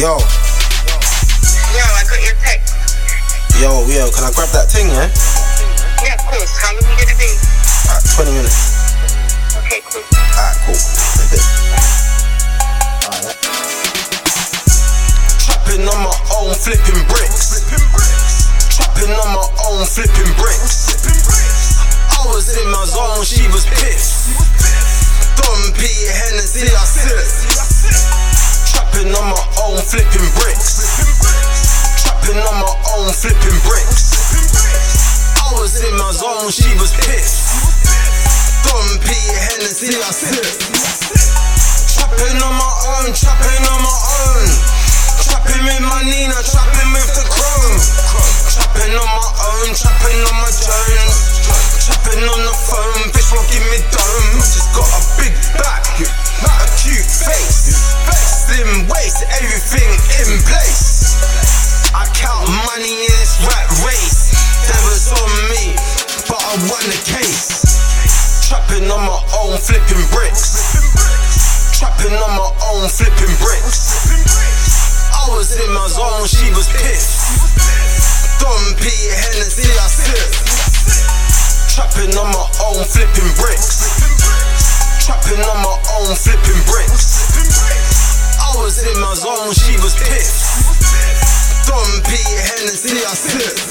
Yo. Yo, I got your text. Yo, yo, can I grab that thing, yeah? Yeah, of course. How long are you gonna be? Alright, 20 minutes. Okay, cool. Alright, cool. Alright. Trapping on my own, flipping bricks. Trapping on my own, flipping bricks. I was in my zone, she was pissed. Don P, Hennessy, I sip. Flipping bricks. Trapping on my own, flipping bricks. I was in my zone, she was pissed. Don P, Hennessy, I sip. Trapping on my own, trapping on my own. Trapping with my Nina, trapping with the chrome. Trapping on my own, trapping on my Jones. I won the case. Trapping on my own, flipping bricks. Trapping on my own, flipping bricks. I was in my zone, she was pissed. Don P, Hennessy, I sip. Trapping on my own, flipping bricks. Trapping on my own, flipping bricks. I was in my zone, she was pissed. Don P, Hennessy, I sip.